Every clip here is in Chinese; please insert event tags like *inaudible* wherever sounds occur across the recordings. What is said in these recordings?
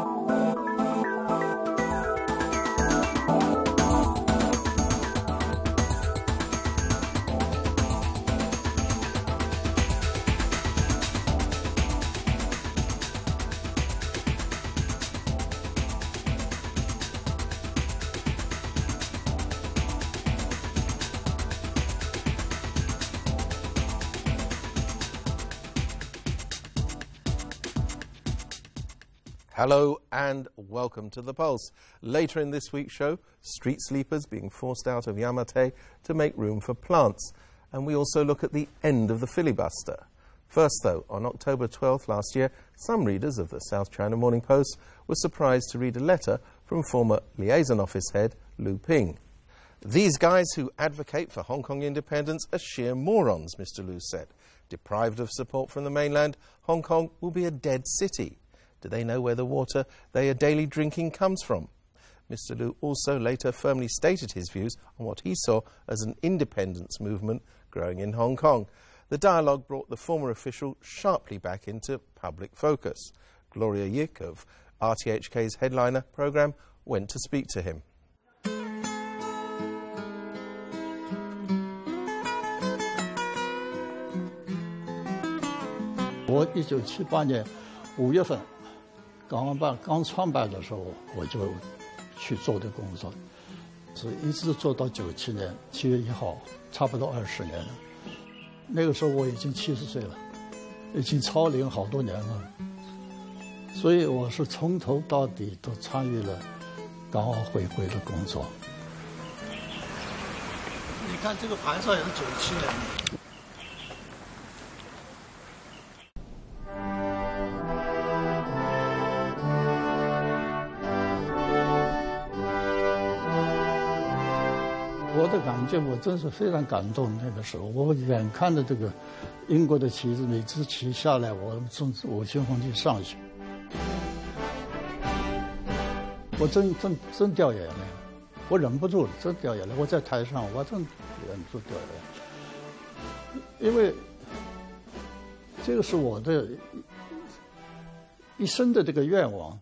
Bye. Hello and welcome to The Pulse. Later in this week's show, street sleepers being forced out of Yamate to make room for plants. And we also look at the end of the filibuster. First, though, on October 12th last year, some readers of the South China Morning Post were surprised to read a letter from former liaison office head Lu Ping. These guys who advocate for Hong Kong independence are sheer morons, Mr. Lu said. Deprived of support from the mainland, Hong Kong will be a dead city. Do they know where the water they are daily drinking comes from? Mr. Liu also later firmly stated his views on what he saw as an independence movement growing in Hong Kong. The dialogue brought the former official sharply back into public focus. Gloria Yik of RTHK's headliner programme went to speak to him. 港澳办刚创办的时候，我就去做的工作，是一直做到九七年七月一号，差不多二十年了。那个时候我已经七十岁了，已经超龄好多年了，所以我是从头到底都参与了港澳回归的工作。你看这个盘上也是九七年。我的感觉，我真是非常感动。那个时候，我眼看着这个英国的旗子，每次旗下来，我从五星红旗上去，我真真真掉眼泪，我忍不住了，真掉眼泪。我在台上，我真忍不住掉眼泪，因为这个是我的一生的这个愿望。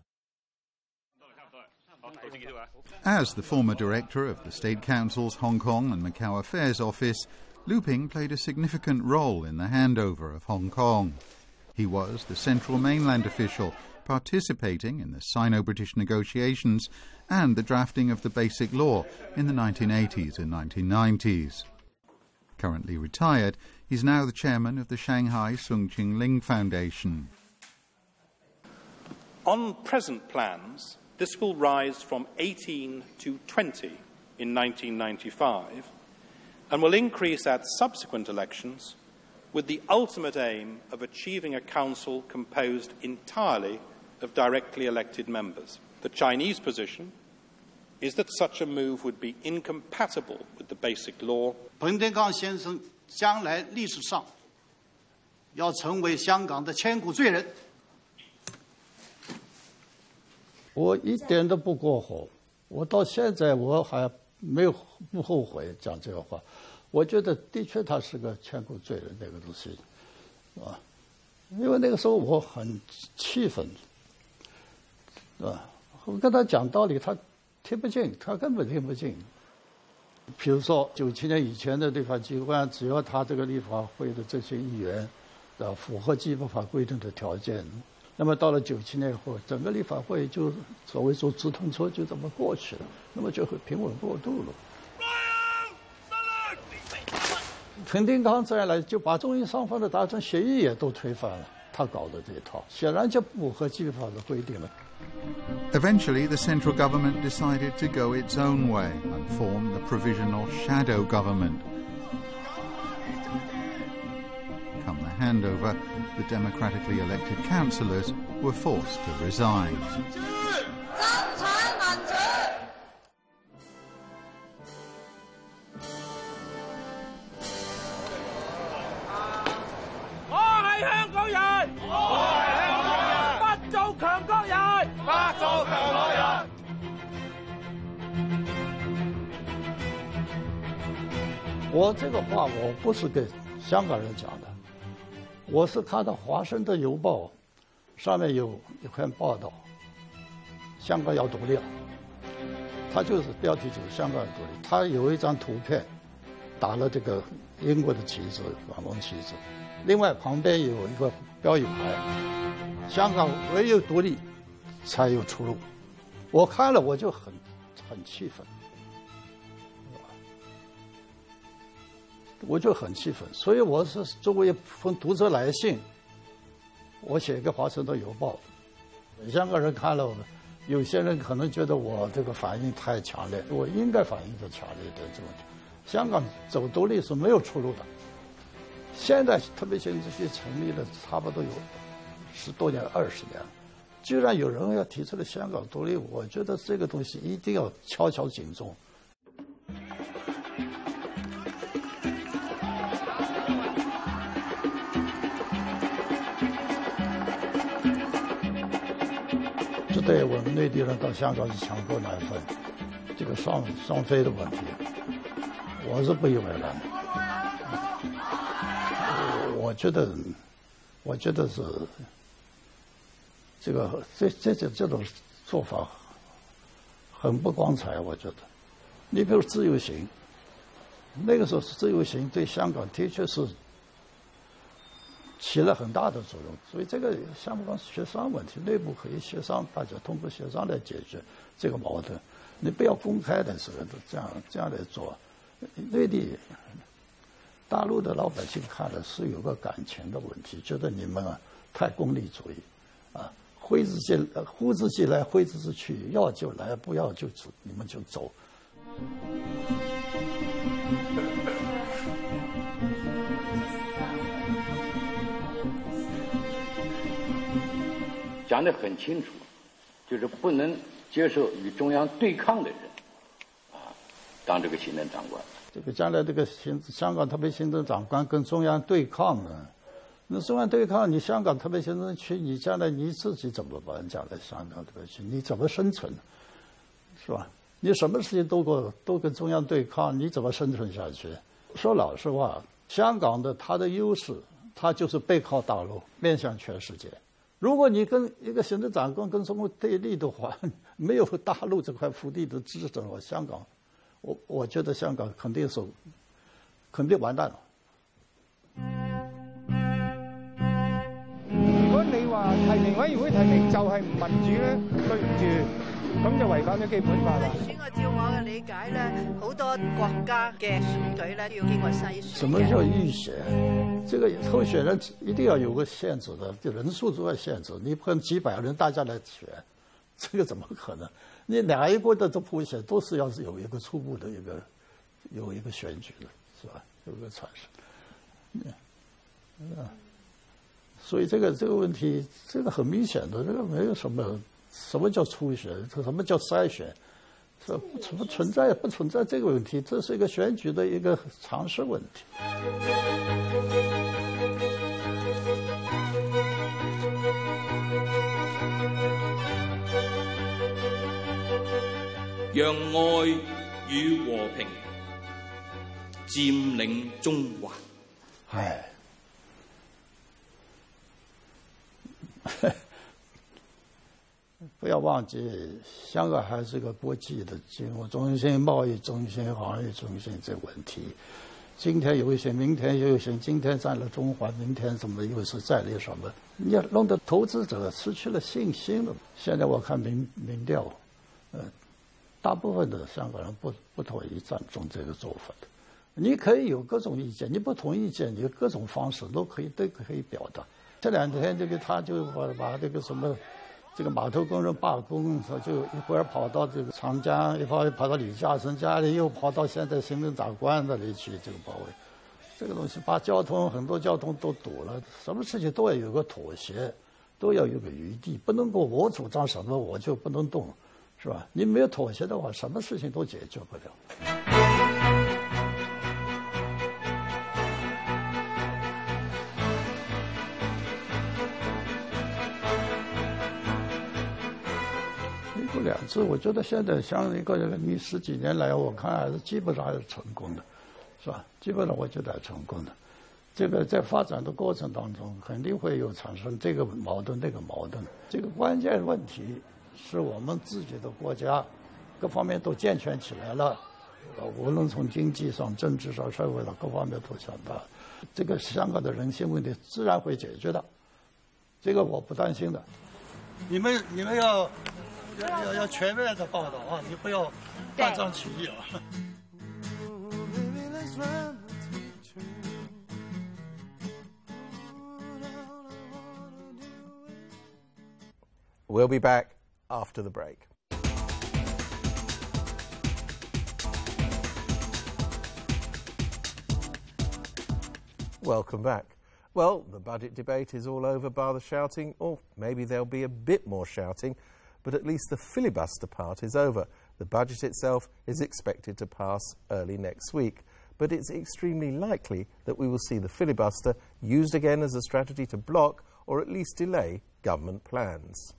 As the former director of the State Council's Hong Kong and Macau Affairs Office, Lu Ping played a significant role in the handover of Hong Kong. He was the central mainland official participating in the Sino British negotiations and the drafting of the Basic Law in the 1980s and 1990s. Currently retired, he's now the chairman of the Shanghai Sung Ching Ling Foundation. On present plans, this will rise from 18 to 20 in 1995 and will increase at subsequent elections with the ultimate aim of achieving a council composed entirely of directly elected members. The Chinese position is that such a move would be incompatible with the basic law. 彭定康先生将来历史上要成为香港的千古罪人。我一点都不过火，我到现在我还没有不后悔讲这个话。我觉得的确他是个千古罪人，那个东西，啊，因为那个时候我很气愤，是吧？我跟他讲道理，他听不进，他根本听不进。比如说九七年以前的立法机关，只要他这个立法会的这些议员，啊，符合基本法规定的条件。那么到了九七年以后，整个立法会就所谓坐直通车就这么过去了，那么就会平稳过渡了。陈定康再来就把中英双方的达成协议也都推翻了，他搞的这一套显然就不符合基本的规定了。Eventually, the central government decided to go its own way and form the provisional shadow government. hand over, the democratically elected councillors were forced to resign. 我是看到《华盛顿邮报》上面有一篇报道，香港要独立了。它就是标题就是香港要独立，它有一张图片打了这个英国的旗帜、港龙旗帜，另外旁边有一个标语牌：“香港唯有独立，才有出路。”我看了我就很很气愤。我就很气愤，所以我是作为一封读者来信，我写一个华盛顿邮报。香港人看了，有些人可能觉得我这个反应太强烈，我应该反应的强烈的这点。香港走独立是没有出路的。现在特别行政区成立了差不多有十多年、二十年，居然有人要提出来香港独立，我觉得这个东西一定要敲敲警钟。对我们内地人到香港是强迫奶粉，这个双双飞的问题，我是不以为然。我觉得，我觉得是这个这这这这种做法很不光彩。我觉得，你比如自由行，那个时候是自由行，对香港的确是。起了很大的作用，所以这个项目上协商问题，内部可以协商，大家通过协商来解决这个矛盾。你不要公开的时候都这样这样来做，内地大陆的老百姓看了是有个感情的问题，觉得你们啊太功利主义，啊，挥之即挥之即来挥之即去，要就来，不要就走，你们就走。讲得很清楚，就是不能接受与中央对抗的人，啊，当这个行政长官。这个将来这个行香港特别行政长官跟中央对抗呢？那中央对抗你香港特别行政区，你将来你自己怎么办？讲在香港特别区，你怎么生存？是吧？你什么事情都跟都跟中央对抗，你怎么生存下去？说老实话，香港的它的优势，它就是背靠大陆，面向全世界。如果你跟一个行政长官跟中国对立的话，*laughs* 没有大陆这块福地的支持，我香港，我我觉得香港肯定是，肯定完蛋了。如果你话提名委员会提名就系唔民主咧，对唔住。咁就違反咗基本法啦。選個，照我嘅理解咧，好多國家嘅選舉咧要經過篩選。什么叫預選？這個候選人一定要有個限制的，就人數都要限制。你不可能幾百人大家来選，*laughs* 這個怎麼可能？你哪一波的這普選都是要有一個初步的，一個有一個選舉的，是吧？有一個產生。嗯，所以这个这个问题，这个很明显的，这个没有什么。什么叫初选？这什么叫筛选？这存不存在不存在这个问题？这是一个选举的一个常识问题。让爱与和平占领中华。唉。不要忘记，香港还是个国际的金融中心、贸易中心、航运中心。这问题，今天一些，明天一些，今天占了中环，明天怎么又是占领什么？你弄得投资者失去了信心了。现在我看民民调，嗯，大部分的香港人不不同意占中这个做法的。你可以有各种意见，你不同意见，你各种方式都可以，都可以表达。这两天这个他就把把这个什么。这个码头工人罢工，他就一会儿跑到这个长江，一会儿跑到李嘉诚家里，又跑到现在行政长官那里去这个包围。这个东西把交通很多交通都堵了，什么事情都要有个妥协，都要有个余地，不能够我主张什么我就不能动，是吧？你没有妥协的话，什么事情都解决不了。两次，我觉得现在像一个人，你十几年来，我看还是基本上还是成功的，是吧？基本上我觉得还成功的。这个在发展的过程当中，肯定会有产生这个矛盾、那个矛盾。这个关键问题是我们自己的国家各方面都健全起来了，无论从经济上、政治上、社会上各方面都强大，这个香港的人性问题自然会解决的，这个我不担心的。你们，你们要。要要要全面的报道啊！你不要断章取义啊！We'll *laughs* be back after the break. Welcome back. Well, the budget debate is all over bar the shouting, or maybe there'll be a bit more shouting but at least the filibuster part is over. The budget itself is expected to pass early next week, but it's extremely likely that we will see the filibuster used again as a strategy to block or at least delay government plans.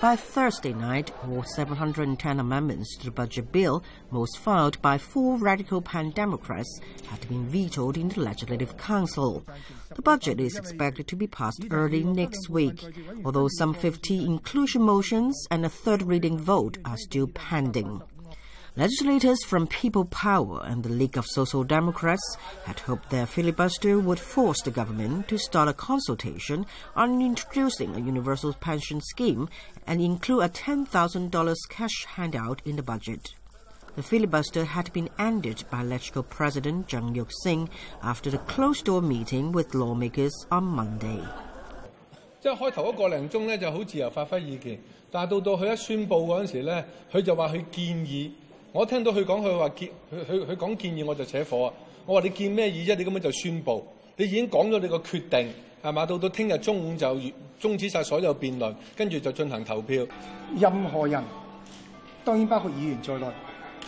By Thursday night, all 710 amendments to the budget bill, most filed by four radical pan Democrats, had been vetoed in the Legislative Council. The budget is expected to be passed early next week, although some 50 inclusion motions and a third reading vote are still pending. Legislators from People Power and the League of Social Democrats had hoped their filibuster would force the government to start a consultation on introducing a universal pension scheme and include a $10,000 cash handout in the budget. The filibuster had been ended by Legco President Zhang Yuk Sing after the closed door meeting with lawmakers on Monday. 即係開頭一個零鐘咧，就好自由發揮意見，但係到到佢一宣佈嗰陣時咧，佢就話佢建議。我聽到佢講，佢話建，佢佢佢講建議，我就扯火啊！我話你建咩意啫？你咁樣就宣佈，你已經講咗你個決定係嘛？到到聽日中午就終止晒所有辯論，跟住就進行投票。任何人當然包括議員在內，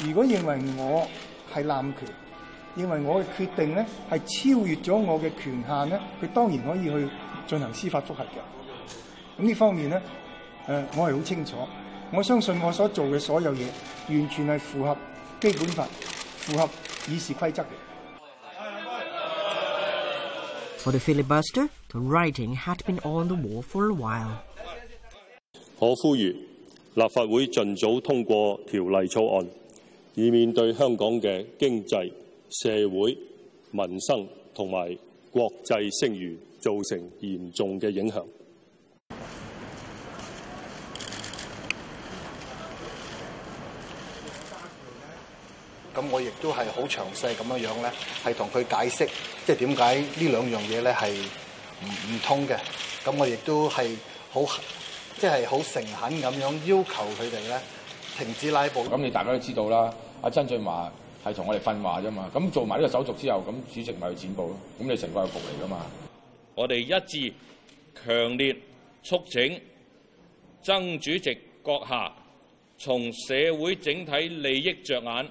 如果認為我係濫權，認為我嘅決定咧係超越咗我嘅權限咧，佢當然可以去進行司法復核嘅。咁呢方面咧，誒我係好清楚。我相信我所做嘅所有嘢，完全系符合基本法、符合议事规则嘅。For the filibuster, the writing had been on the wall for a while。我呼吁立法会尽早通过条例草案，以面对香港嘅经济、社会、民生同埋国际声誉造成严重嘅影响。咁我亦都係好詳細咁樣樣咧，係同佢解釋，即係點解呢兩樣嘢咧係唔唔通嘅。咁我亦都係好即係好誠懇咁樣要求佢哋咧，停止拉布。咁你大家都知道啦，阿曾俊華係同我哋訓話啫嘛。咁做埋呢個手續之後，咁主席咪去展報咯。咁你成個係局嚟㗎嘛。我哋一致強烈促請曾主席閣下從社會整體利益着眼。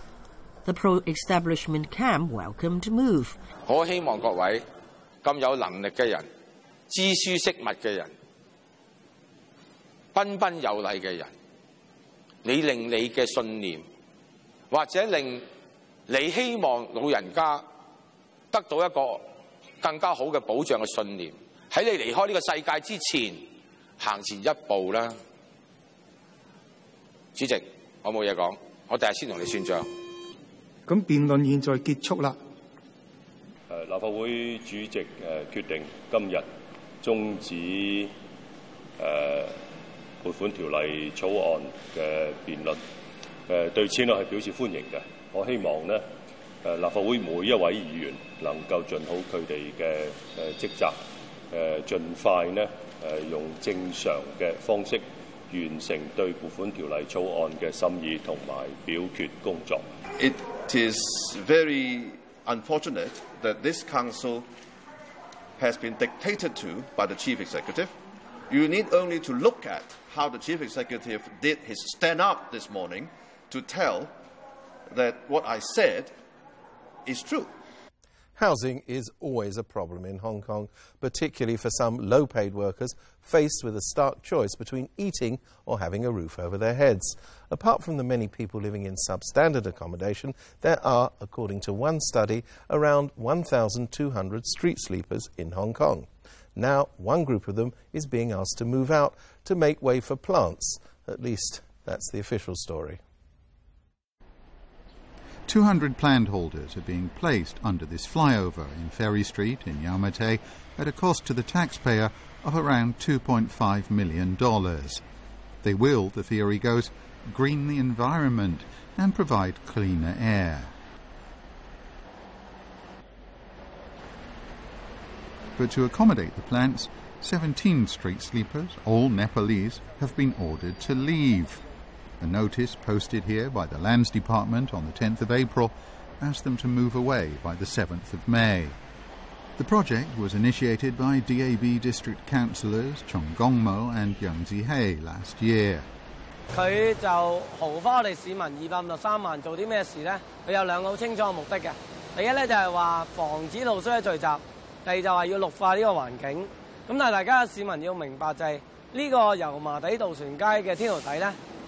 The pro establishment camp welcome to move。我希望各位咁有能力嘅人，知书识物嘅人，彬彬有礼嘅人，你令你嘅信念，或者令你希望老人家得到一个更加好嘅保障嘅信念，喺你离开呢个世界之前，行前一步啦。主席，我冇嘢讲，我第日先同你算账。咁辯論現在結束啦。诶，立法會主席诶決定今日終止诶撥款條例草案嘅辯論。诶，對此我係表示歡迎嘅。我希望呢诶立法會每一位議員能夠盡好佢哋嘅诶職責，诶盡快呢诶用正常嘅方式完成對撥款條例草案嘅審議同埋表決工作。It is very unfortunate that this council has been dictated to by the chief executive. You need only to look at how the chief executive did his stand up this morning to tell that what I said is true. Housing is always a problem in Hong Kong, particularly for some low paid workers faced with a stark choice between eating or having a roof over their heads. Apart from the many people living in substandard accommodation, there are, according to one study, around 1,200 street sleepers in Hong Kong. Now, one group of them is being asked to move out to make way for plants. At least, that's the official story. 200 holders are being placed under this flyover in Ferry Street in Yamate at a cost to the taxpayer of around $2.5 million. They will, the theory goes, green the environment and provide cleaner air. But to accommodate the plants, 17 street sleepers, all Nepalese, have been ordered to leave. The notice posted here by the Lands Department on the 10th of April asked them to move away by the 7th of May. The project was initiated by DAB district councillors Chong Gongmo and Yang Zihei last year. 佢就豪花我哋市民二百五十三萬做啲咩事咧？佢有兩個好清楚嘅目的嘅。第一咧就係話防止露水嘅聚集，第二就話要綠化呢個環境。咁但係大家市民要明白就係、是、呢、這個油麻地渡船街嘅天橋底咧，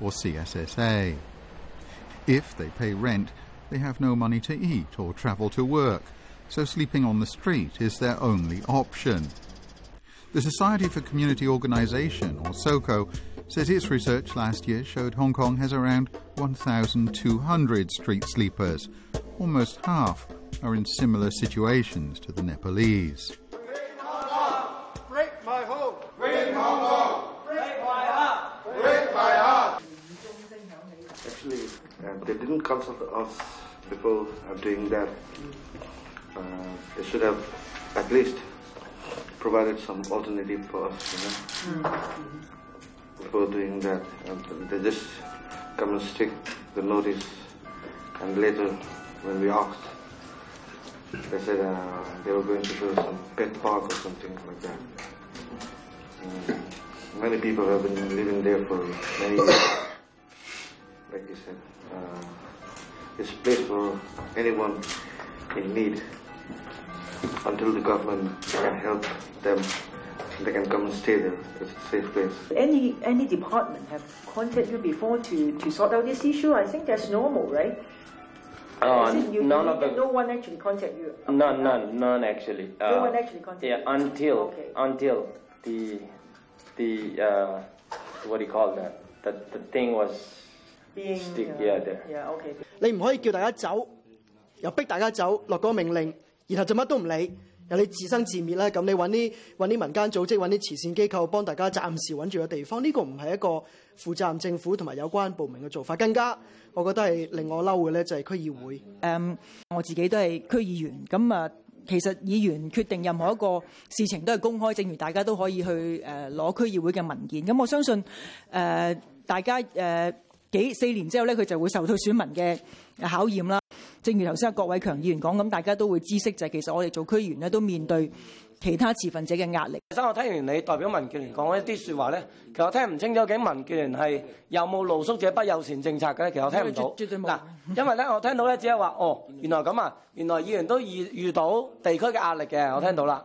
or CSSA. If they pay rent, they have no money to eat or travel to work, so sleeping on the street is their only option. The Society for Community Organisation, or SOCO, says its research last year showed Hong Kong has around 1,200 street sleepers. Almost half are in similar situations to the Nepalese. they didn't consult us before doing that. Uh, they should have at least provided some alternative for us, you know, mm-hmm. before doing that. And they just come and stick the notice, and later when we asked, they said uh, they were going to show some pet park or something like that. Uh, many people have been living there for many years like you said, uh, a place for anyone in need until the government can help them they can come and stay there. It's a safe place. Any any department have contacted you before to, to sort out this issue? I think that's normal, right? Uh, you, none you, of the, no one actually contact you. None, none, none actually. Uh, no one actually contact. Yeah, until okay. until the the uh, what do you call that? The the thing was 你唔可以叫大家走，又逼大家走，落個命令，然後就乜都唔理，由你自生自滅啦。咁你揾啲揾啲民間組織，揾啲慈善機構，幫大家暫時稳住個地方。呢個唔係一個負責任政府同埋有關部門嘅做法，更加我覺得係令我嬲嘅咧，就係區議會。誒，我自己都係區議員，咁啊，其實議員決定任何一個事情都係公開正如大家都可以去誒攞區議會嘅文件。咁我相信誒，大家誒。幾四年之後咧，佢就會受到選民嘅考驗啦。正如頭先阿郭偉強議員講咁，大家都會知識就係其實我哋做區議員咧都面對其他持份者嘅壓力。其三，我聽完你代表民建聯講一啲説話咧，其實聽唔清究竟民建聯係有冇露宿者不友善政策嘅咧，其實我聽唔到嗱，因為咧我聽到咧只係話哦，原來咁啊，原來議員都遇遇到地區嘅壓力嘅，我聽到啦。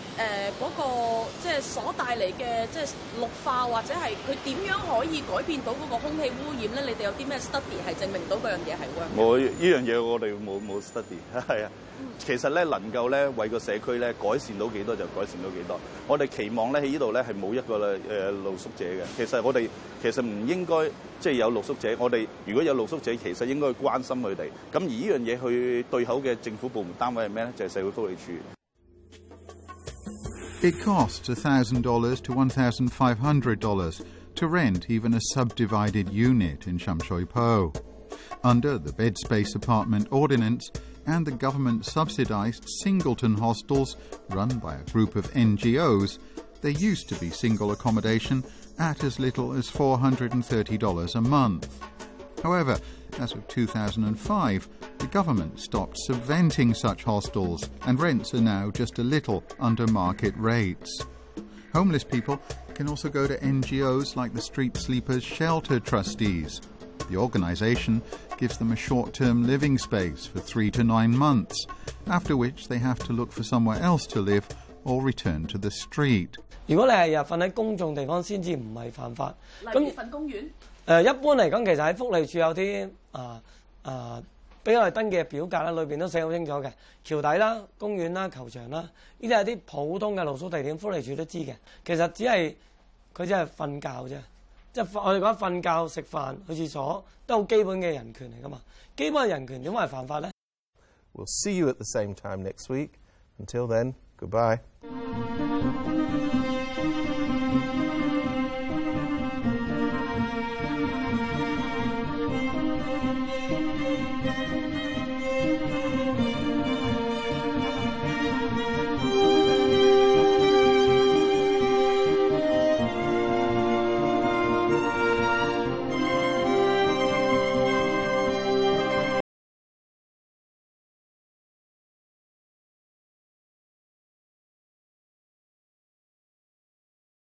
誒嗰個即係所帶嚟嘅即係綠化，或者係佢點樣可以改變到嗰個空氣污染咧？你哋有啲咩 study 係證明到嗰樣嘢係？我呢樣嘢我哋冇冇 study *laughs* 係啊。其實咧能夠咧為個社區咧改善到幾多就改善到幾多。我哋期望咧喺呢度咧係冇一個誒露宿者嘅。其實我哋其實唔應該即係有露宿者。我哋如果有露宿者，其實應該關心佢哋。咁而呢樣嘢去對口嘅政府部門單位係咩咧？就係社會福利處。It costs $1,000 to $1,500 to rent even a subdivided unit in Shamshoipo. Under the Bed Space Apartment Ordinance and the government subsidised singleton hostels run by a group of NGOs, there used to be single accommodation at as little as $430 a month. However, as of 2005, the government stopped subventing such hostels, and rents are now just a little under market rates. Homeless people can also go to NGOs like the Street Sleepers Shelter Trustees. The organisation gives them a short term living space for three to nine months, after which they have to look for somewhere else to live or return to the street. 誒一般嚟講，其實喺福利處有啲啊啊，比哋登記表格啦，裏邊都寫好清楚嘅橋底啦、公園啦、球場啦，呢啲係啲普通嘅露宿地點，福利處都知嘅。其實只係佢只係瞓覺啫，即係我哋講瞓覺、食飯、去廁所都好基本嘅人權嚟噶嘛。基本嘅人權點解係犯法咧？We'll see you at the same time next week. Until then, goodbye.